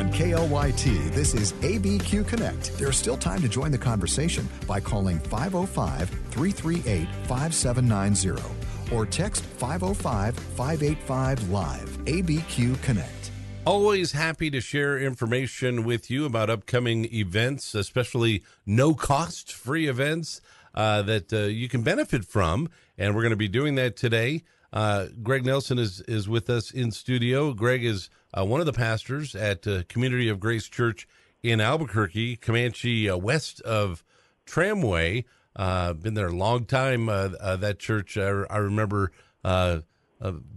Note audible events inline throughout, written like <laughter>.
On KLYT, this is ABQ Connect. There's still time to join the conversation by calling 505 338 5790 or text 505 585 Live. ABQ Connect. Always happy to share information with you about upcoming events, especially no cost free events uh, that uh, you can benefit from. And we're going to be doing that today. Uh, Greg Nelson is, is with us in studio. Greg is uh, one of the pastors at uh, Community of Grace Church in Albuquerque, Comanche, uh, west of Tramway. been there a long time, that church. I, I remember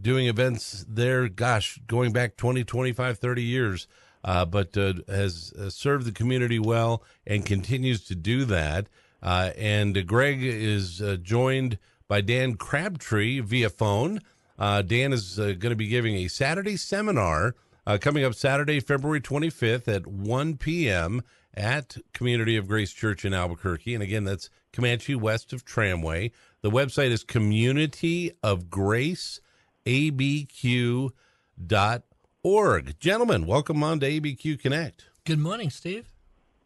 doing events there, gosh, going back 20, 25, 30 years. Uh, but uh, has uh, served the community well and continues to do that. and Greg is joined by Dan Crabtree via phone. Uh, Dan is uh, going to be giving a Saturday seminar uh, coming up Saturday, February 25th at 1 p.m. at Community of Grace Church in Albuquerque. And again, that's Comanche west of Tramway. The website is communityofgraceabq.org. Gentlemen, welcome on to ABQ Connect. Good morning, Steve.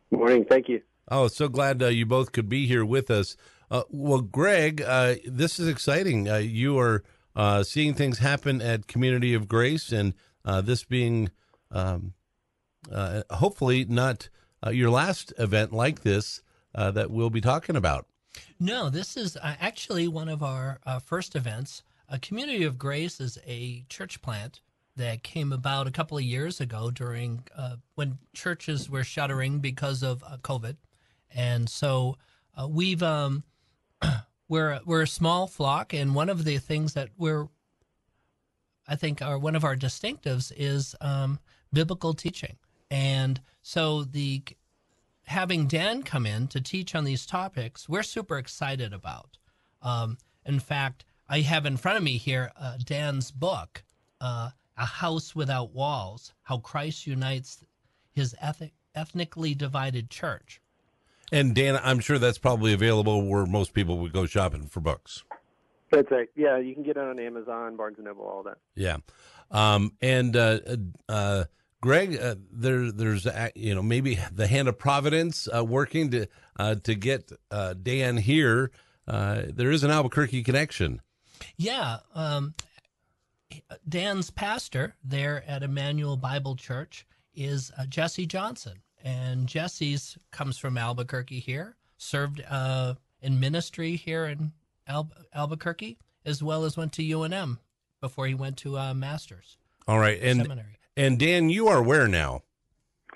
Good morning. Thank you. Oh, so glad uh, you both could be here with us. Uh, well, Greg, uh, this is exciting. Uh, you are uh, seeing things happen at Community of Grace, and uh, this being um, uh, hopefully not your last event like this that we'll be talking about. No, this is actually one of our first events. A Community of Grace is a church plant that came about a couple of years ago during when churches were shuttering because of COVID, and so we've um, we're we're a small flock, and one of the things that we're I think are one of our distinctives is um, biblical teaching, and so the having Dan come in to teach on these topics, we're super excited about. Um, in fact, I have in front of me here uh, Dan's book, uh, "A House Without Walls: How Christ Unites His Eth- Ethnically Divided Church." And Dan, I'm sure that's probably available where most people would go shopping for books. That's right. Yeah, you can get it on Amazon, Barnes and Noble, all that. Yeah, um, and uh, uh, Greg, uh, there, there's you know maybe the hand of providence uh, working to uh, to get uh, Dan here. there is an Albuquerque connection. Yeah, um, Dan's pastor there at Emmanuel Bible Church is Jesse Johnson, and Jesse's comes from Albuquerque here, served uh, in ministry here in Al- Albuquerque, as well as went to UNM before he went to uh, Masters. All right, and seminary. and Dan, you are where now?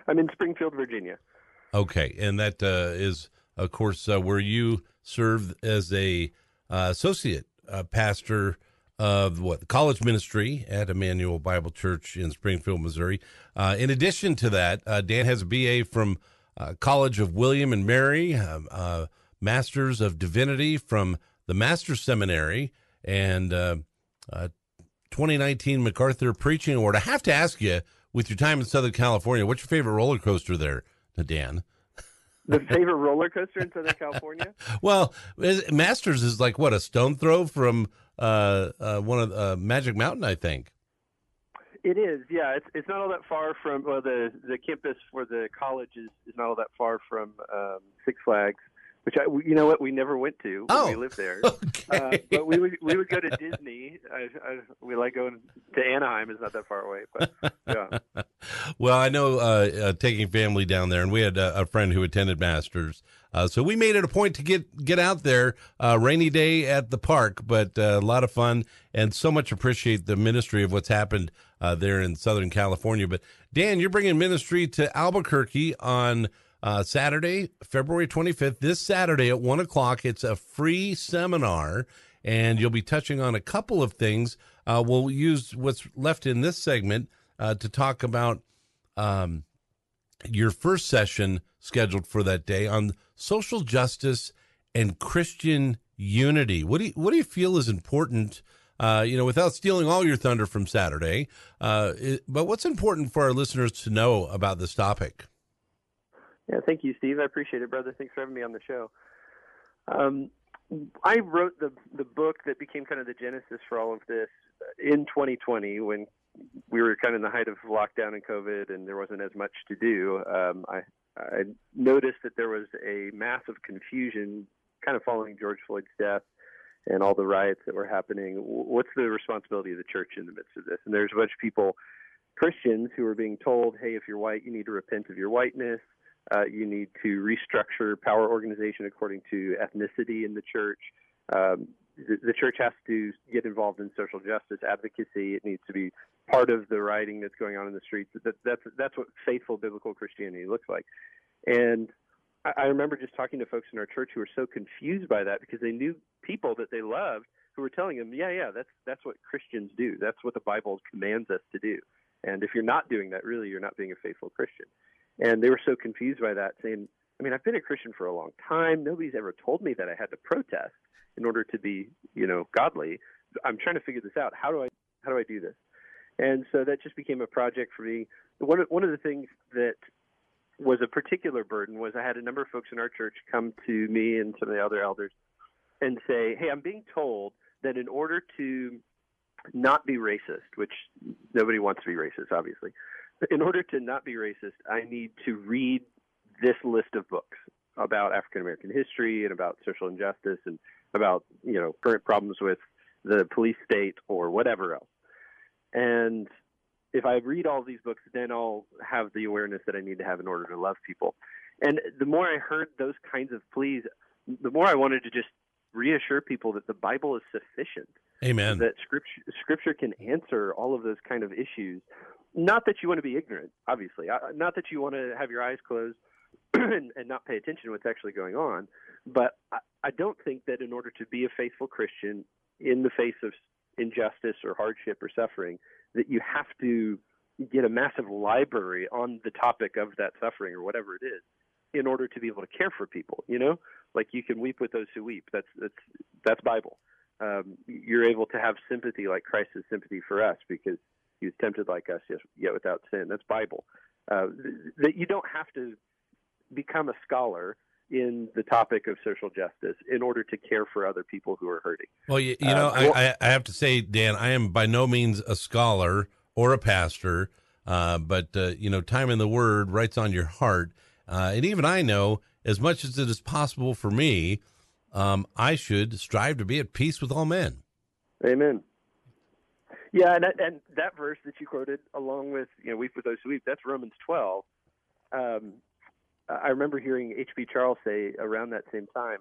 I'm in Springfield, Virginia. Okay, and that uh, is, of course, uh, where you served as a uh, associate uh, pastor of what the college ministry at Emmanuel Bible Church in Springfield, Missouri. Uh, in addition to that, uh, Dan has a BA from uh, College of William and Mary, um, uh, Masters of Divinity from the Master's Seminary, and uh, uh, 2019 MacArthur Preaching Award. I have to ask you, with your time in Southern California, what's your favorite roller coaster there, Dan? the favorite roller coaster in Southern California? <laughs> well, Masters is like what a stone throw from one of uh, Magic Mountain, I think. It is, yeah. It's it's not all that far from well, the the campus for the college is, is not all that far from um, Six Flags which I, you know what, we never went to oh, we lived there. <laughs> Okay. Uh, but we would we would go to Disney. I, I, we like going to Anaheim. It's not that far away, but yeah. <laughs> well, I know uh, uh, taking family down there, and we had a, a friend who attended Masters, uh, so we made it a point to get get out there. Uh, rainy day at the park, but uh, a lot of fun, and so much appreciate the ministry of what's happened there in Southern California. But Dan, you're bringing ministry to Albuquerque on uh, Saturday, February 25th, this Saturday at 1 o'clock. It's a free seminar, and you'll be touching on a couple of things. Uh, we'll use what's left in this segment uh, to talk about um, your first session scheduled for that day on social justice and Christian unity. What do you, what do you feel is important? Uh, you know, without stealing all your thunder from Saturday, uh, it, but what's important for our listeners to know about this topic? Yeah, thank you, Steve. I appreciate it, brother. Thanks for having me on the show. Um, I wrote the the book that became kind of the genesis for all of this in 2020 when we were kind of in the height of lockdown and COVID, and there wasn't as much to do. Um, I I noticed that there was a massive confusion, kind of following George Floyd's death and all the riots that were happening. What's the responsibility of the church in the midst of this? And there's a bunch of people, Christians, who are being told, "Hey, if you're white, you need to repent of your whiteness." Uh, you need to restructure power organization according to ethnicity in the church. Um, the, the, church has to get involved in social justice advocacy. It needs to be part of the writing that's going on in the streets. That, that's that's what faithful biblical Christianity looks like. And I, I remember just talking to folks in our church who were so confused by that because they knew people that they loved who were telling them, "Yeah, yeah, that's that's what Christians do. That's what the Bible commands us to do." And if you're not doing that, really, you're not being a faithful Christian. And they were so confused by that, saying, I mean, I've been a Christian for a long time. Nobody's ever told me that I had to protest in order to be, you know, godly. I'm trying to figure this out. How do I how do I do this? And so that just became a project for me. One of, one of the things that was a particular burden was I had a number of folks in our church come to me and some of the other elders and say, "Hey, I'm being told that in order to not be racist, which nobody wants to be racist, obviously, <laughs> in order to not be racist, I need to read this list of books about African American history and about social injustice and about you know current problems with the police state or whatever else. And if I read all these books, then I'll have the awareness that I need to have in order to love people. And the more I heard those kinds of pleas, the more I wanted to just reassure people that the Bible is sufficient. Amen. That scripture scripture can answer all of those kind of issues not that you want to be ignorant, obviously. Not that you want to have your eyes closed <clears throat> and, and, not pay attention to what's actually going on. But I, I don't think that in order to be a faithful Christian in the face of injustice or hardship or suffering, that you have to get a massive library on the topic of that suffering or whatever it is in order to be able to care for people. You know, like you can weep with those who weep. That's that's that's Bible. Um, you're able to have sympathy like Christ has sympathy for us because he was tempted like us, yet without sin. That's Bible. Uh, that you don't have to become a scholar in the topic of social justice in order to care for other people who are hurting. Well, you, you know, uh, I, I, have to say, Dan, I am by no means a scholar or a pastor, uh, but uh, you know, time in the Word writes on your heart, uh, and even I know, as much as it is possible for me, um, I should strive to be at peace with all men. Amen. Yeah, and and that verse that you quoted, along with you know weep with those who weep, that's Romans 12. Um, I remember hearing H.B. Charles say around that same time,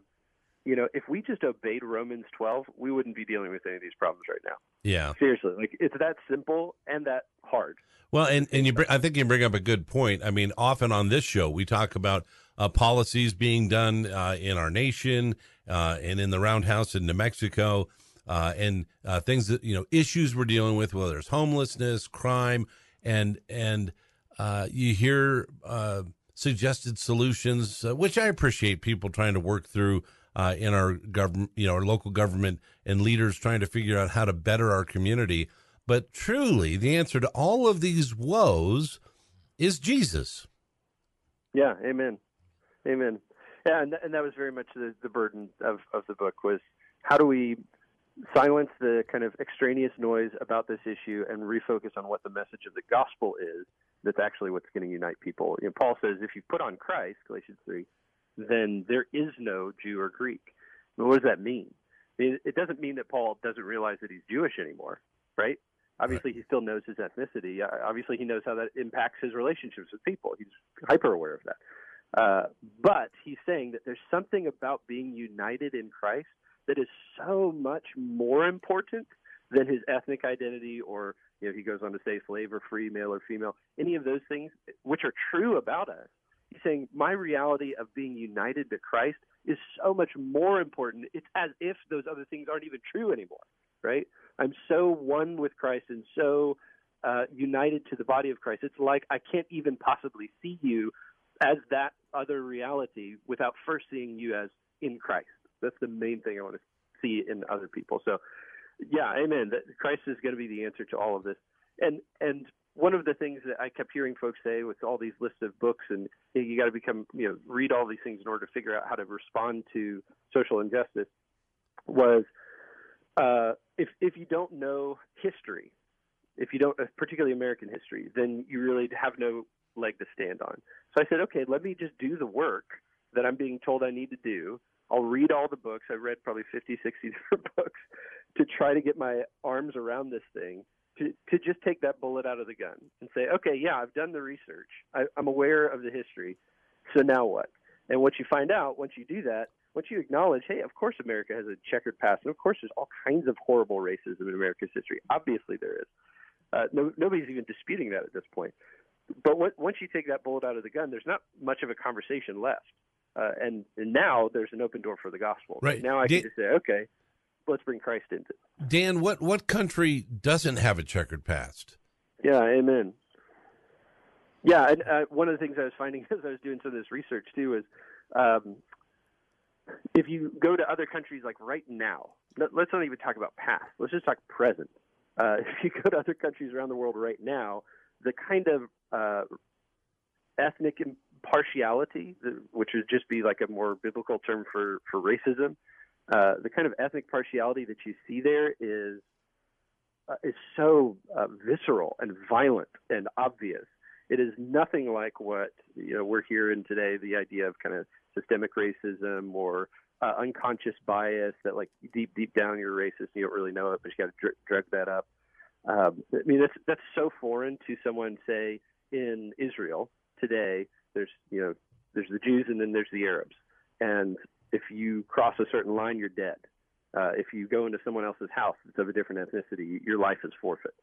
you know, if we just obeyed Romans 12, we wouldn't be dealing with any of these problems right now. Yeah, seriously, like it's that simple and that hard. Well, and and you, bring, I think you bring up a good point. I mean, often on this show we talk about uh, policies being done uh, in our nation uh, and in the roundhouse in New Mexico uh, and uh, things that you know issues we're dealing with, whether it's homelessness, crime, and and uh, you hear uh, suggested solutions, uh, which I appreciate people trying to work through uh, in our government, you know, our local government and leaders trying to figure out how to better our community. But truly, the answer to all of these woes is Jesus. Yeah, amen, amen. Yeah, and, and that was very much the, the burden of, of the book was how do we silence the kind of extraneous noise about this issue and refocus on what the message of the gospel is that's actually what's going to unite people. You know, Paul says if you put on Christ, Galatians 3, then there is no Jew or Greek. But what does that mean? It doesn't mean that Paul doesn't realize that he's Jewish anymore, right? Obviously, right. he still knows his ethnicity. Uh, obviously, he knows how that impacts his relationships with people. He's hyper aware of that. Uh, but he's saying that there's something about being united in Christ that is so much more important than his ethnic identity or you know he goes on to say slave or free male or female any of those things which are true about us. He's saying my reality of being united to christ is so much more important. It's as if those other things aren't even true anymore right? I'm so one with christ and so uh, united to the body of christ. It's like i can't even possibly see you as that other reality without first seeing you as in christ that's the main thing I want to see in other people. So, yeah, amen. That Christ is going to be the answer to all of this. And and one of the things that I kept hearing folks say with all these lists of books and you know, you got to become you know read all these things in order to figure out how to respond to social injustice was uh, if if you don't know history, if you don't, uh, particularly American history, then you really have no leg to stand on. So I said, okay, let me just do the work that I'm being told I need to do. I'll read all the books. I've read probably 50, 60 <laughs> different books to try to get my arms around this thing, to, to just take that bullet out of the gun and say, okay, yeah, I've done the research. I, I'm aware of the history. So now what? And what you find out once you do that, once you acknowledge, hey, of course America has a checkered past, and of course there's all kinds of horrible racism in America's history. Obviously there is. Uh, no, nobody's even disputing that at this point. But what, once you take that bullet out of the gun, there's not much of a conversation left. Uh, and, and now there's an open door for the gospel. Right. Now I can just say, okay, let's bring Christ into it. Dan, what, what country doesn't have a checkered past? Yeah, amen. Yeah, and uh, one of the things I was finding <laughs> as I was doing some of this research too is um, if you go to other countries like right now, let's not even talk about past. Let's just talk present. Uh, <laughs> if you go to other countries around the world right now, the kind of uh, ethnic partiality, which would just be like a more biblical term for for racism, uh, the kind of ethnic partiality that you see there is uh, is so uh, visceral and violent and obvious. It is nothing like what you know we're hearing today. The idea of kind of systemic racism or uh, unconscious bias that like deep deep down you're racist and you don't really know it, but you got to dr- drug that up. Um, I mean that's that's so foreign to someone say in Israel today. There's you know there's the Jews and then there's the Arabs, and if you cross a certain line, you're dead. Uh, if you go into someone else's house that's of a different ethnicity, your life is forfeit.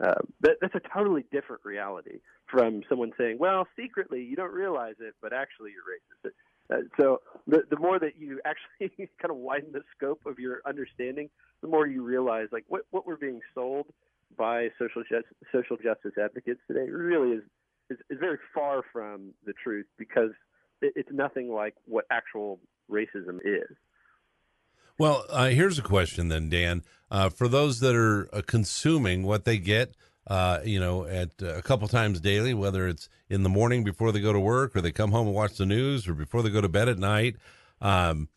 Uh, that, that's a totally different reality from someone saying, "Well, secretly you don't realize it, but actually you're racist." Uh, so the the more that you <laughs> actually kind of widen the scope of your understanding, the more you realize like what what we're being sold by social just, social justice advocates today really is, is is very far from the truth because it, it's nothing like what actual racism is. Well, uh, here's a question then, Dan. Uh, for those that are uh, consuming what they get uh, you know, at uh, a couple times daily, whether it's in the morning before they go to work, or they come home and watch the news, or before they go to bed at night. Um,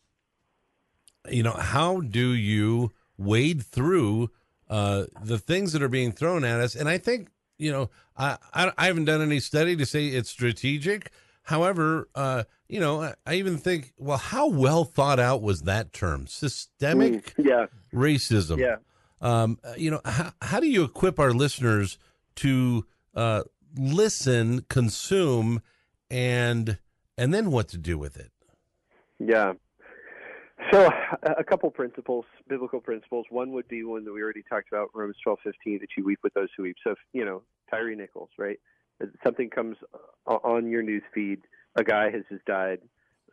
you know, how do you wade through uh, the things that are being thrown at us? And I think, you know, I, I, I haven't done any study to say it's strategic. However, uh, you know, I, I, even think, well, how well thought out was that term? Systemic mm, yeah. racism. Yeah. Um, you know, how, how do you equip our listeners to uh, listen, consume, and and then what to do with it? Yeah. So a couple principles, biblical principles. One would be one that we already talked about, Romans twelve fifteen, that you weep with those who weep. So, if, you know, Tyree Nichols, right? Something comes on your news feed. A guy has just died,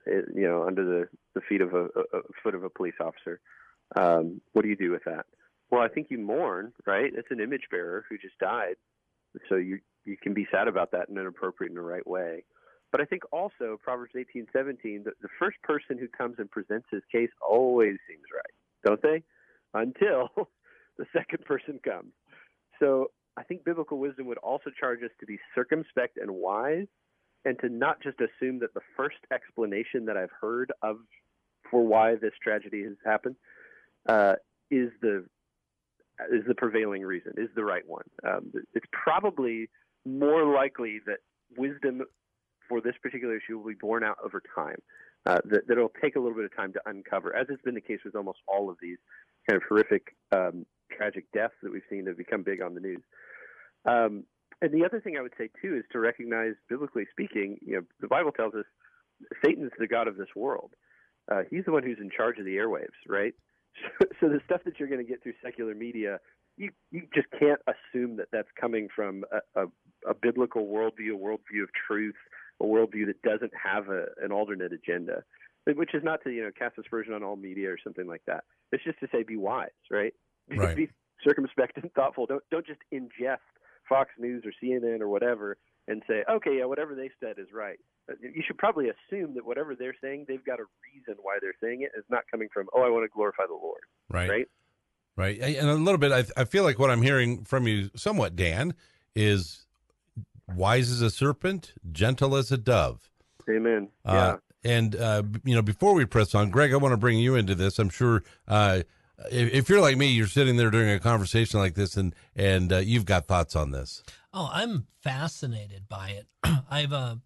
eh, you know, under the, the feet of a, a foot of a police officer. Um, what do you do with that? Well, I think you mourn, right? It's an image bearer who just died, so you you can be sad about that in an appropriate and the right way. But I think also Proverbs eighteen seventeen, the, the first person who comes and presents his case always seems right, don't they? Until <laughs> the second person comes. So I think biblical wisdom would also charge us to be circumspect and wise, and to not just assume that the first explanation that I've heard of for why this tragedy has happened uh, is the is the prevailing reason, is the right one. Um, it's probably more likely that wisdom for this particular issue will be borne out over time. Uh, that, that it'll take a little bit of time to uncover, as has been the case with almost all of these kind of horrific, um, tragic deaths that we've seen that have become big on the news. Um, and the other thing I would say too is to recognize, biblically speaking, you know, the Bible tells us Satan's the god of this world. Uh, he's the one who's in charge of the airwaves, right? <laughs> so the stuff that you're going to get through secular media, you you just can't assume that that's coming from a, a, a biblical worldview, a worldview of truth, a worldview that doesn't have a, an alternate agenda. Which is not to you know cast aspersion on all media or something like that. It's just to say be wise, right? <laughs> right. be circumspect and thoughtful. Don't don't just ingest Fox News or CNN or whatever and say, okay, yeah, whatever they said is right. Uh, you should probably assume that whatever they're saying, they've got a reason why they're saying it. It's not coming from, oh, I want to glorify the Lord. Right. Right. Right. And a little bit, I, I feel like what I'm hearing from you somewhat, Dan, is wise as a serpent, gentle as a dove. Amen. Uh, yeah. And, uh, you know, before we press on, Greg, I want to bring you into this. I'm sure uh, if, if you're like me, you're sitting there during a conversation like this, and and uh, you've got thoughts on this. Oh, I'm fascinated by it. <clears throat> I've uh,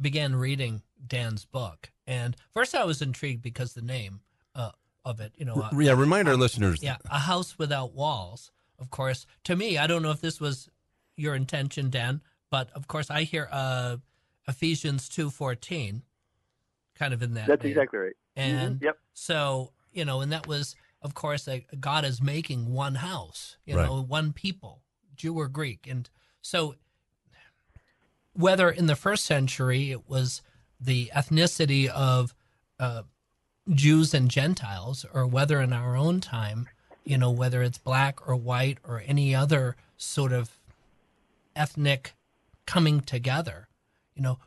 began reading Dan's book, and first I was intrigued because the name uh, of it, you know, uh, yeah. Remind our listeners. Yeah, a house without walls. Of course, to me, I don't know if this was your intention, Dan, but of course, I hear uh, Ephesians two fourteen, kind of in that. That's vein. exactly right. And mm-hmm. yep. so you know, and that was, of course, a, God is making one house, you Right. know, one people, Jew or Greek, and so whether in the first century it was the ethnicity of uh, Jews and Gentiles, or whether in our own time, you know, whether it's black or white or any other sort of ethnic coming together, you know,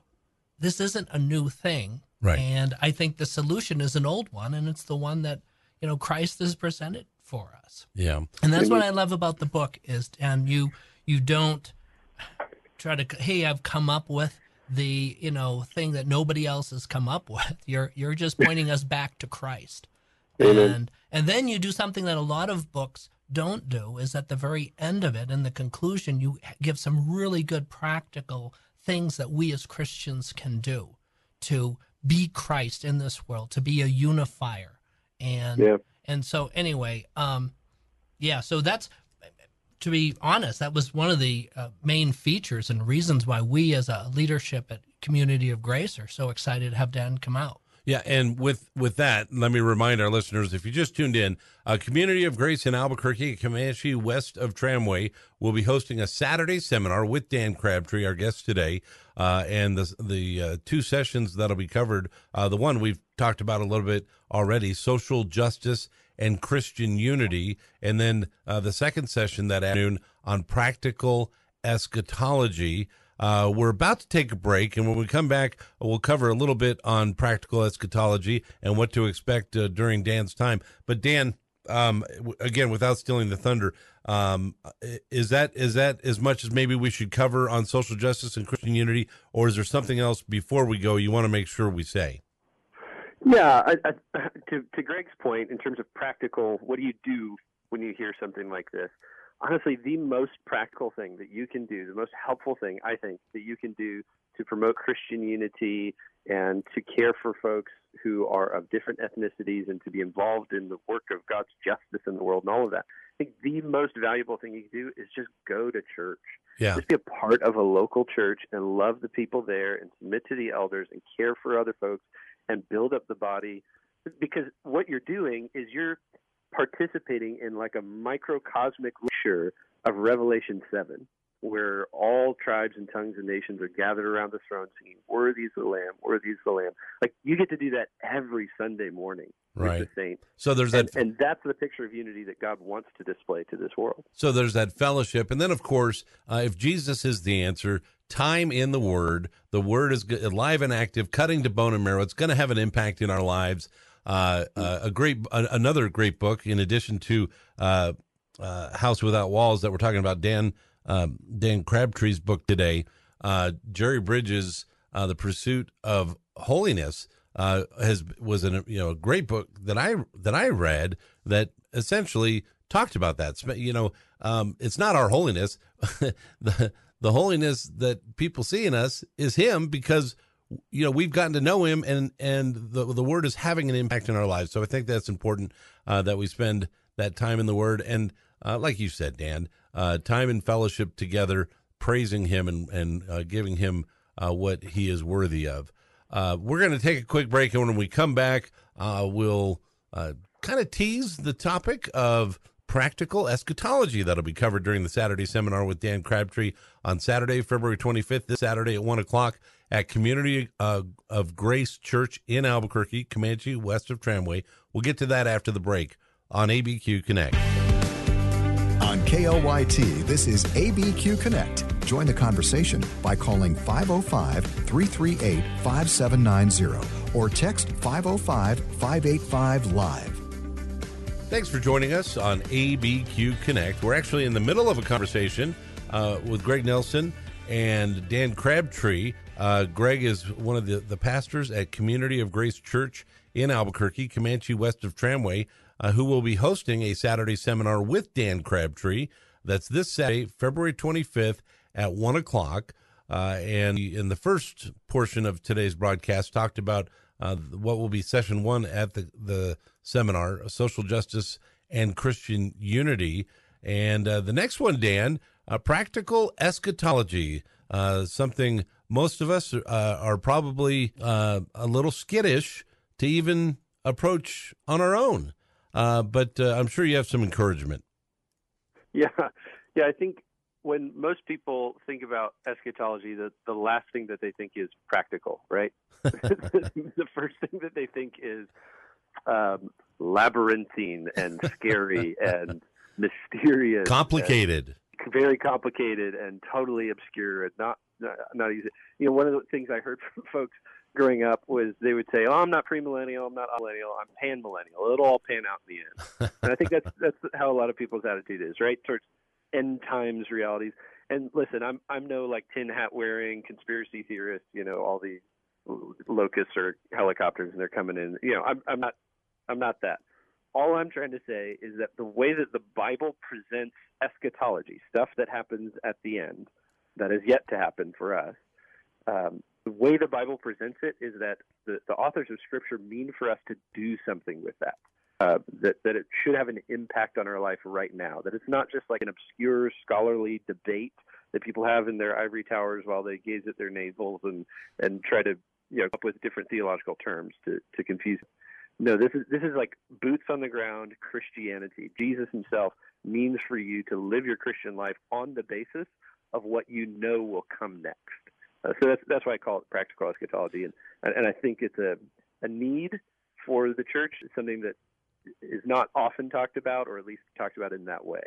this isn't a new thing. Right. And I think the solution is an old one, and it's the one that, you know, Christ has presented for us. Yeah. And that's what I love about the book is, and you you don't try to hey I've come up with the you know thing that nobody else has come up <laughs> with. You're you're just pointing us back to Christ, Amen. and and then you do something that a lot of books don't do is at the very end of it in the conclusion you give some really good practical things that we as Christians can do to be Christ in this world to be a unifier and Yeah. and so anyway um yeah so that's to be honest that was one of the uh, main features and reasons why we as a leadership at community of grace are so excited to have dan come out Yeah, and with with that, let me remind our listeners: if you just tuned in, uh, Community of Grace in Albuquerque, Comanche, west of Tramway, will be hosting a Saturday seminar with Dan Crabtree, our guest today, uh, and the the uh, two sessions that'll be covered. Uh, the one we've talked about a little bit already: social justice and Christian unity, and then uh, the second session that afternoon on practical eschatology. Uh, we're about to take a break, and when we come back, we'll cover a little bit on practical eschatology and what to expect uh, during Dan's time. But Dan, um, again, without stealing the thunder, um, is that is that as much as maybe we should cover on social justice and Christian unity, or is there something else before we go you want to make sure we say? Yeah, I, I, to to Greg's point, in terms of practical, what do you do when you hear something like this? Honestly, the most practical thing that you can do, the most helpful thing I think that you can do to promote Christian unity and to care for folks who are of different ethnicities and to be involved in the work of God's justice in the world and all of that. I think the most valuable thing you can do is just go to church. Yeah, Just be a part of a local church and love the people there and submit to the elders and care for other folks and build up the body because what you're doing is you're participating in like a microcosmic picture of Revelation 7 where all tribes and tongues and nations are gathered around the throne singing worthy is the lamb worthy is the lamb like you get to do that every Sunday morning Right. with the saints so there's that and that's the picture of unity that God wants to display to this world So there's that fellowship, and then of course, uh, if Jesus is the answer, time in the Word, the Word is alive and active, cutting to bone and marrow. It's going to have an impact in our lives. Uh, uh, a great, a, another great book, in addition to uh, House Without Walls, that we're talking about. Dan um, Dan Crabtree's book today. Jerry Bridges, The Pursuit of Holiness, has was an you know a great book that I that I read that essentially talked about that. You know, um, it's not our holiness. <laughs> the the holiness that people see in us is Him because you know we've gotten to know Him and and the the Word is having an impact in our lives. So I think that's important uh, that we spend that time in the Word and uh, like you said, Dan, uh, time in fellowship together, praising Him and and uh, giving Him uh, what He is worthy of. Uh, we're going to take a quick break, and when we come back, we'll kind of tease the topic of practical eschatology that'll be covered during the Saturday seminar with Dan Crabtree on Saturday, February 25th, this Saturday at 1 o'clock at Community uh, of Grace Church in Albuquerque, Comanche, west of Tramway. We'll get to that after the break on ABQ Connect. On KLYT, this is ABQ Connect. Join the conversation by calling 505 338 5790 or text 505 585 Live. Thanks for joining us on ABQ Connect. We're actually in the middle of a conversation uh, with Greg Nelson and Dan Crabtree. Uh, Greg is one of the, the pastors at Community of Grace Church in Albuquerque, Comanche, west of Tramway. uh, who will be hosting a Saturday seminar with Dan Crabtree. That's this Saturday, February 25th at 1 o'clock. Uh, and in the first portion of today's broadcast, talked about uh, what will be session one at the, the seminar, Social Justice and Christian Unity. And uh, the next one, Dan, uh, Practical Eschatology, something most of us uh, are probably a little skittish to even approach on our own. but I'm sure you have some encouragement. Yeah, yeah. I think when most people think about eschatology, the, the last thing that they think is practical, right? <laughs> the first thing that they think is um, labyrinthine and scary and mysterious, complicated, and very complicated and totally obscure and not, not not easy. You know, one of the things I heard <laughs> from folks growing up was they would say, "Oh, I'm not premillennial, I'm not amillennial, I'm pan millennial. It'll all pan out in the end." <laughs> and I think that's that's how a lot of people's attitude is, right? Towards end times realities. And listen, I'm I'm no like tin hat wearing conspiracy theorist. You know, all these locusts or helicopters and they're coming in. You know, I'm I'm not I'm not that. All I'm trying to say is that the way that the Bible presents eschatology, stuff that happens at the end, that is yet to happen for us, um, the way the Bible presents it is that the, the authors of Scripture mean for us to do something with that uh, that that it should have an impact on our life right now. That it's not just like an obscure scholarly debate that people have in their ivory towers while they gaze at their navels and and try to you know up with different theological terms to to confuse. No, this is this is like boots on the ground Christianity. Jesus Himself means for you to live your Christian life on the basis of what you know will come next. Uh, so that's that's why I call it practical eschatology, and and I think it's a a need for the church. Something that is not often talked about, or at least talked about in that way.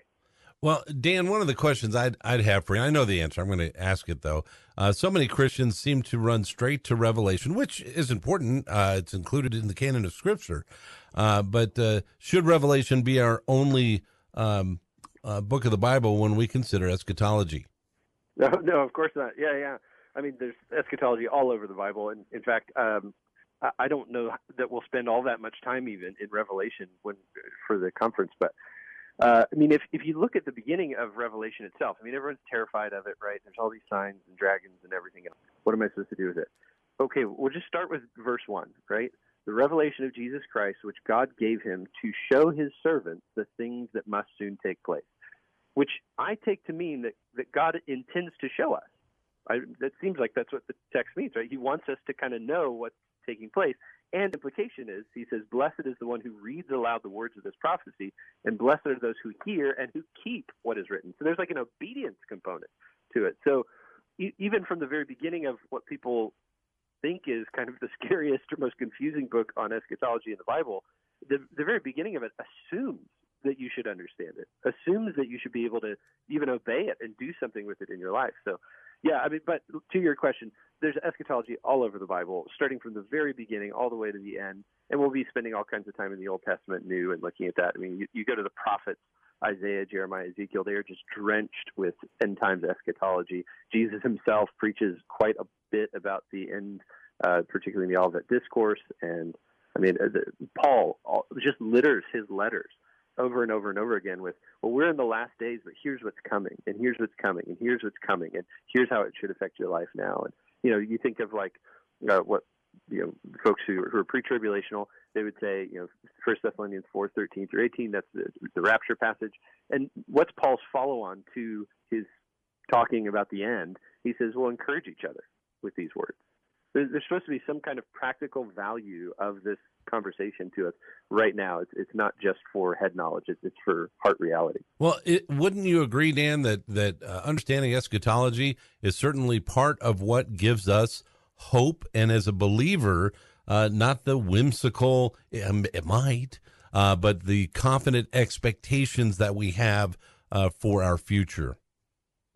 Well, Dan, one of the questions I'd, I'd have for you, I know the answer. I'm going to ask it though. Uh, so many Christians seem to run straight to Revelation, which is important. Uh, it's included in the canon of Scripture. Uh, but uh, should Revelation be our only um, uh, book of the Bible when we consider eschatology? <laughs> No, no, of course not. Yeah, yeah. I mean, there's eschatology all over the Bible, and in fact, um, I don't know that we'll spend all that much time even in Revelation when for the conference, but uh, I mean, if if you look at the beginning of Revelation itself, I mean, everyone's terrified of it, right? There's all these signs and dragons and everything else. What am I supposed to do with it? Okay, we'll just start with verse one, right? The revelation of Jesus Christ, which God gave him to show his servants the things that must soon take place, which I take to mean that that God intends to show us. I, that seems like that's what the text means, right? He wants us to kind of know what's taking place. And implication is, he says, Blessed is the one who reads aloud the words of this prophecy, and blessed are those who hear and who keep what is written. So there's like an obedience component to it. So e- even from the very beginning of what people think is kind of the <laughs> scariest or most confusing book on eschatology in the Bible, the, the very beginning of it assumes that you should understand it, assumes that you should be able to even obey it and do something with it in your life. So yeah, I mean, but to your question, there's eschatology all over the Bible, starting from the very beginning all the way to the end. And we'll be spending all kinds of time in the Old Testament, New, and looking at that. I mean, you, you go to the prophets, Isaiah, Jeremiah, Ezekiel, they are just drenched with end times eschatology. Jesus himself preaches quite a bit about the end, uh, particularly in the Olivet Discourse. And I mean, uh, the, Paul all, just litters his letters over and over and over again with, well, we're in the last days, but here's what's coming, and here's what's coming, and here's what's coming, and here's how it should affect your life now. And you know, you think of like uh, what you know, folks who, who are pre-tribulational, they would say, you know, First Thessalonians four thirteen through eighteen. That's the, the rapture passage. And what's Paul's follow-on to his talking about the end? He says, "Well, encourage each other with these words." There's, there's supposed to be some kind of practical value of this conversation to us right now. It's it's not just for head knowledge; it's, it's for heart reality. Well, it, wouldn't you agree, Dan, that that uh, understanding eschatology is certainly part of what gives us hope, and as a believer, uh, not the whimsical it might, uh, but the confident expectations that we have uh, for our future.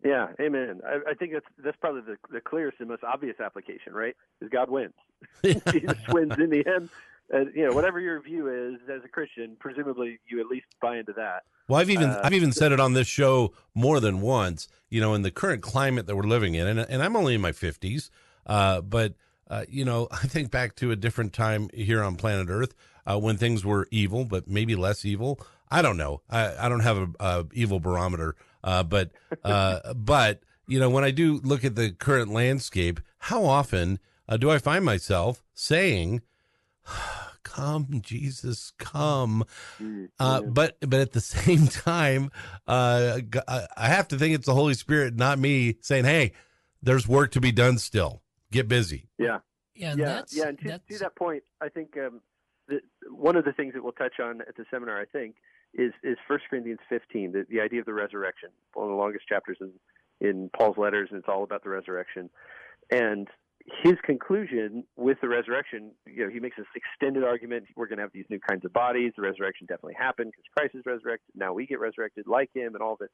Yeah, amen. I, I, think that's that's probably the, the clearest and most obvious application, right? Is God wins. <laughs> Jesus <laughs> wins in the end, uh, you know, whatever your view is as a Christian, presumably you at least buy into that. Well, I've even uh, I've even said it on this show more than once. You know, in the current climate that we're living in, and and I'm only in my fifties, uh, but uh, you know, <laughs> I think back to a different time here on planet Earth. uh, when things were evil, but maybe less evil. I don't know. I, I don't have a, a evil barometer, uh, but uh, but you know when I do look at the current landscape, how often uh, do I find myself saying? <sighs> come jesus come Mm, uh, but but at the <laughs> same time uh, g- i I have to think it's the holy spirit not me saying hey there's work to be done still get busy yeah. Yeah, and yeah, that's, yeah, and to, that's to that point, I think um, the, one of the things that we'll touch on at the seminar, I think, is is First Corinthians 15, the, the idea of the resurrection, one of the longest chapters in in Paul's letters, and it's all about the resurrection. And his conclusion with the resurrection, you know, he makes this extended argument: we're going to have these new kinds of bodies. The resurrection definitely happened because Christ is resurrected. Now we get resurrected like him, and all this.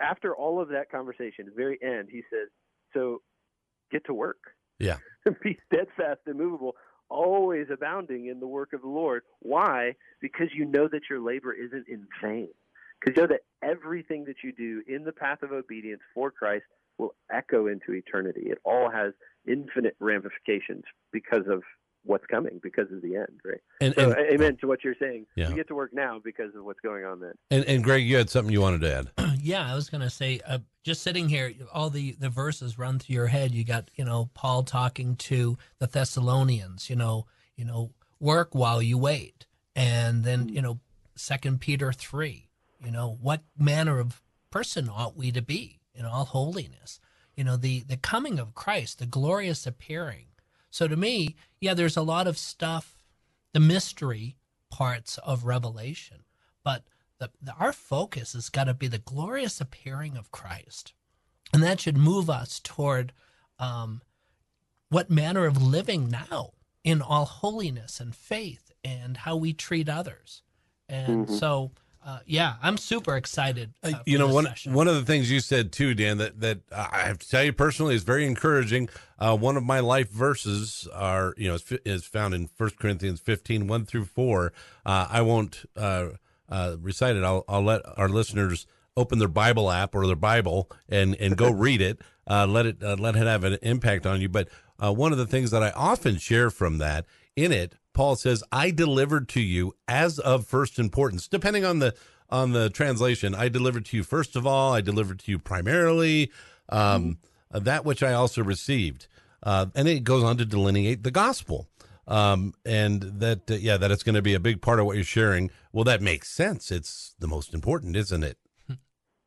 After all of that conversation, at the very end, he says, "So get to work." Yeah. <laughs> be steadfast and movable, always abounding in the work of the Lord. Why? Because you know that your labor isn't in vain. Because you know that everything that you do in the path of obedience for Christ will echo into eternity. It all has infinite ramifications because of what's coming, because of the end, right? and So, and, amen to what you're saying. Yeah. We get to work now because of what's going on then. and and greg you had something you wanted to add <clears throat> yeah, I was going to say, uh, just sitting here, all the, the verses run through your head. You got, you know, Paul talking to the Thessalonians, you know, you know, work while you wait. And then, you know, second Peter three, you know, what manner of person ought we to be in all holiness? You know, the, the coming of Christ, the glorious appearing. So to me, yeah, there's a lot of stuff, the mystery parts of Revelation, but the, the, our focus has got to be the glorious appearing of Christ. And that should move us toward um, what manner of living now in all holiness and faith and how we treat others. And Mhm. so, uh, yeah, I'm super excited. Uh, you know one session. one of the things you said too dan that that i have to tell you personally is very encouraging uh, one of my life verses are you know is, is found in First corinthians 15 1 through 4 uh, i won't uh, uh, recite it I'll, I'll let our listeners open their bible app or their bible and and go <laughs> read it uh, let it uh, let it have an impact on you but uh, one of the things that i often share from that in it paul says i delivered to you as of first importance depending on the on the translation. I delivered to you first of all i delivered to you primarily um, that which i also received. Uh, and it goes on to delineate the gospel. Um, and that uh, yeah that it's going to be a big part of what you're sharing. Well that makes sense. It's the most important isn't it? <laughs>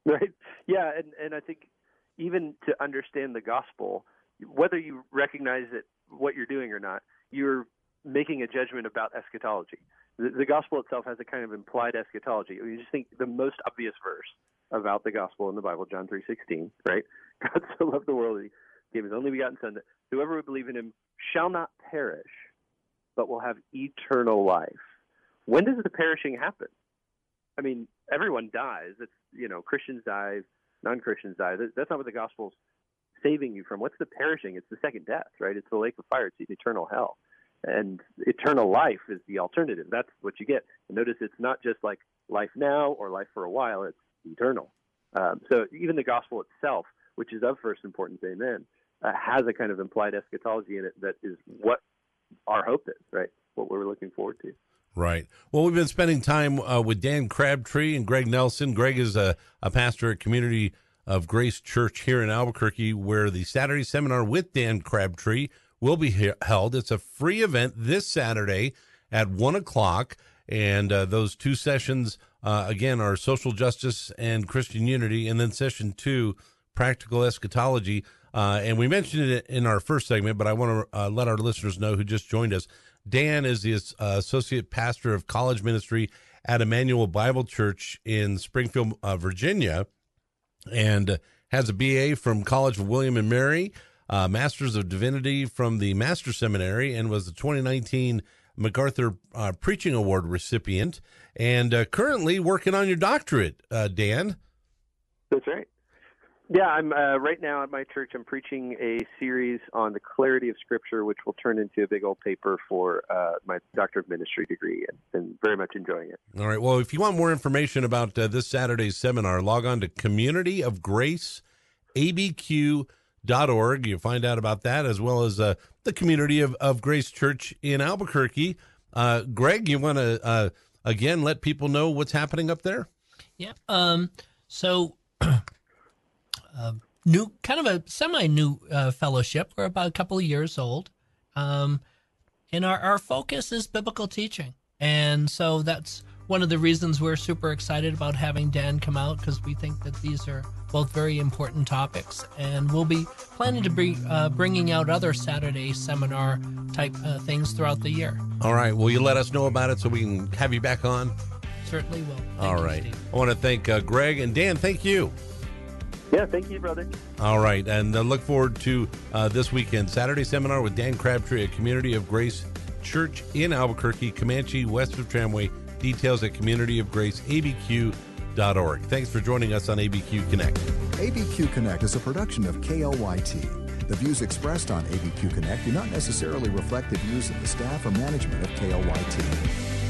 Right. Yeah and and i think even to understand the gospel whether you recognize it, what you're doing or not you're making a judgment about eschatology the, the gospel itself has a kind of implied eschatology you just think the most obvious verse about the gospel in the bible john 3.16 right <laughs> god so loved the world he gave his only begotten son that whoever would believe in him shall not perish but will have eternal life when does the perishing happen I mean, everyone dies. It's you know, Christians die, non-Christians die. That's not what the gospel's saving you from. What's the perishing? It's the second death, right? It's the lake of fire. It's eternal hell, and eternal life is the alternative. That's what you get. Notice it's not just like life now or life for a while. It's eternal. Um, so even the gospel itself, which is of first importance, amen, uh, has a kind of implied eschatology in it that is what our hope is, right? What we're looking forward to. Right. Well, we've been spending time uh, with Dan Crabtree and Greg Nelson. Greg is a, a pastor at Community of Grace Church here in Albuquerque, where the Saturday seminar with Dan Crabtree will be held. It's a free event this Saturday at one o'clock, and uh, those two sessions uh, again are social justice and Christian unity, and then session two, practical eschatology. Uh, and we mentioned it in our first segment, but I want to uh, let our listeners know who just joined us. Dan is the uh, associate pastor of college ministry at Emmanuel Bible Church in Springfield, uh, Virginia, and has a BA from College of William and Mary, uh, Masters of Divinity from the Master Seminary, and was the 2019 MacArthur uh, Preaching Award recipient, and uh, currently working on your doctorate, uh, Dan. That's right. Yeah, I'm uh, right now at my church. I'm preaching a series on the clarity of Scripture, which will turn into a big old paper for uh, my Doctor of Ministry degree, and, and very much enjoying it. All right. Well, if you want more information about uh, this Saturday's seminar, log on to Community of Grace, abq.org. You'll find out about that as well as uh, the Community of, of Grace Church in Albuquerque. Uh, Greg, you want to uh, again let people know what's happening up there? Yeah. Um, so, <clears throat> uh, new, kind of a semi-new uh, fellowship. We're about a couple of years old, um, and our our focus is biblical teaching, and so that's one of the reasons we're super excited about having Dan come out because we think that these are both very important topics, and we'll be planning to be uh, bringing out other Saturday seminar type uh, things throughout the year. All right. Will you let us know about it so we can have you back on? Certainly will. Thank All you, right. Steve. I want to thank uh, Greg and Dan. Thank you. Yeah, thank you, brother. All right, and uh, look forward to uh, this weekend Saturday seminar with Dan Crabtree at Community of Grace Church in Albuquerque, Comanche, west of Tramway. Details at communityofgraceabq.org. Thanks for joining us on ABQ Connect. ABQ Connect is a production of KLYT. The views expressed on ABQ Connect do not necessarily reflect the views of the staff or management of KLYT.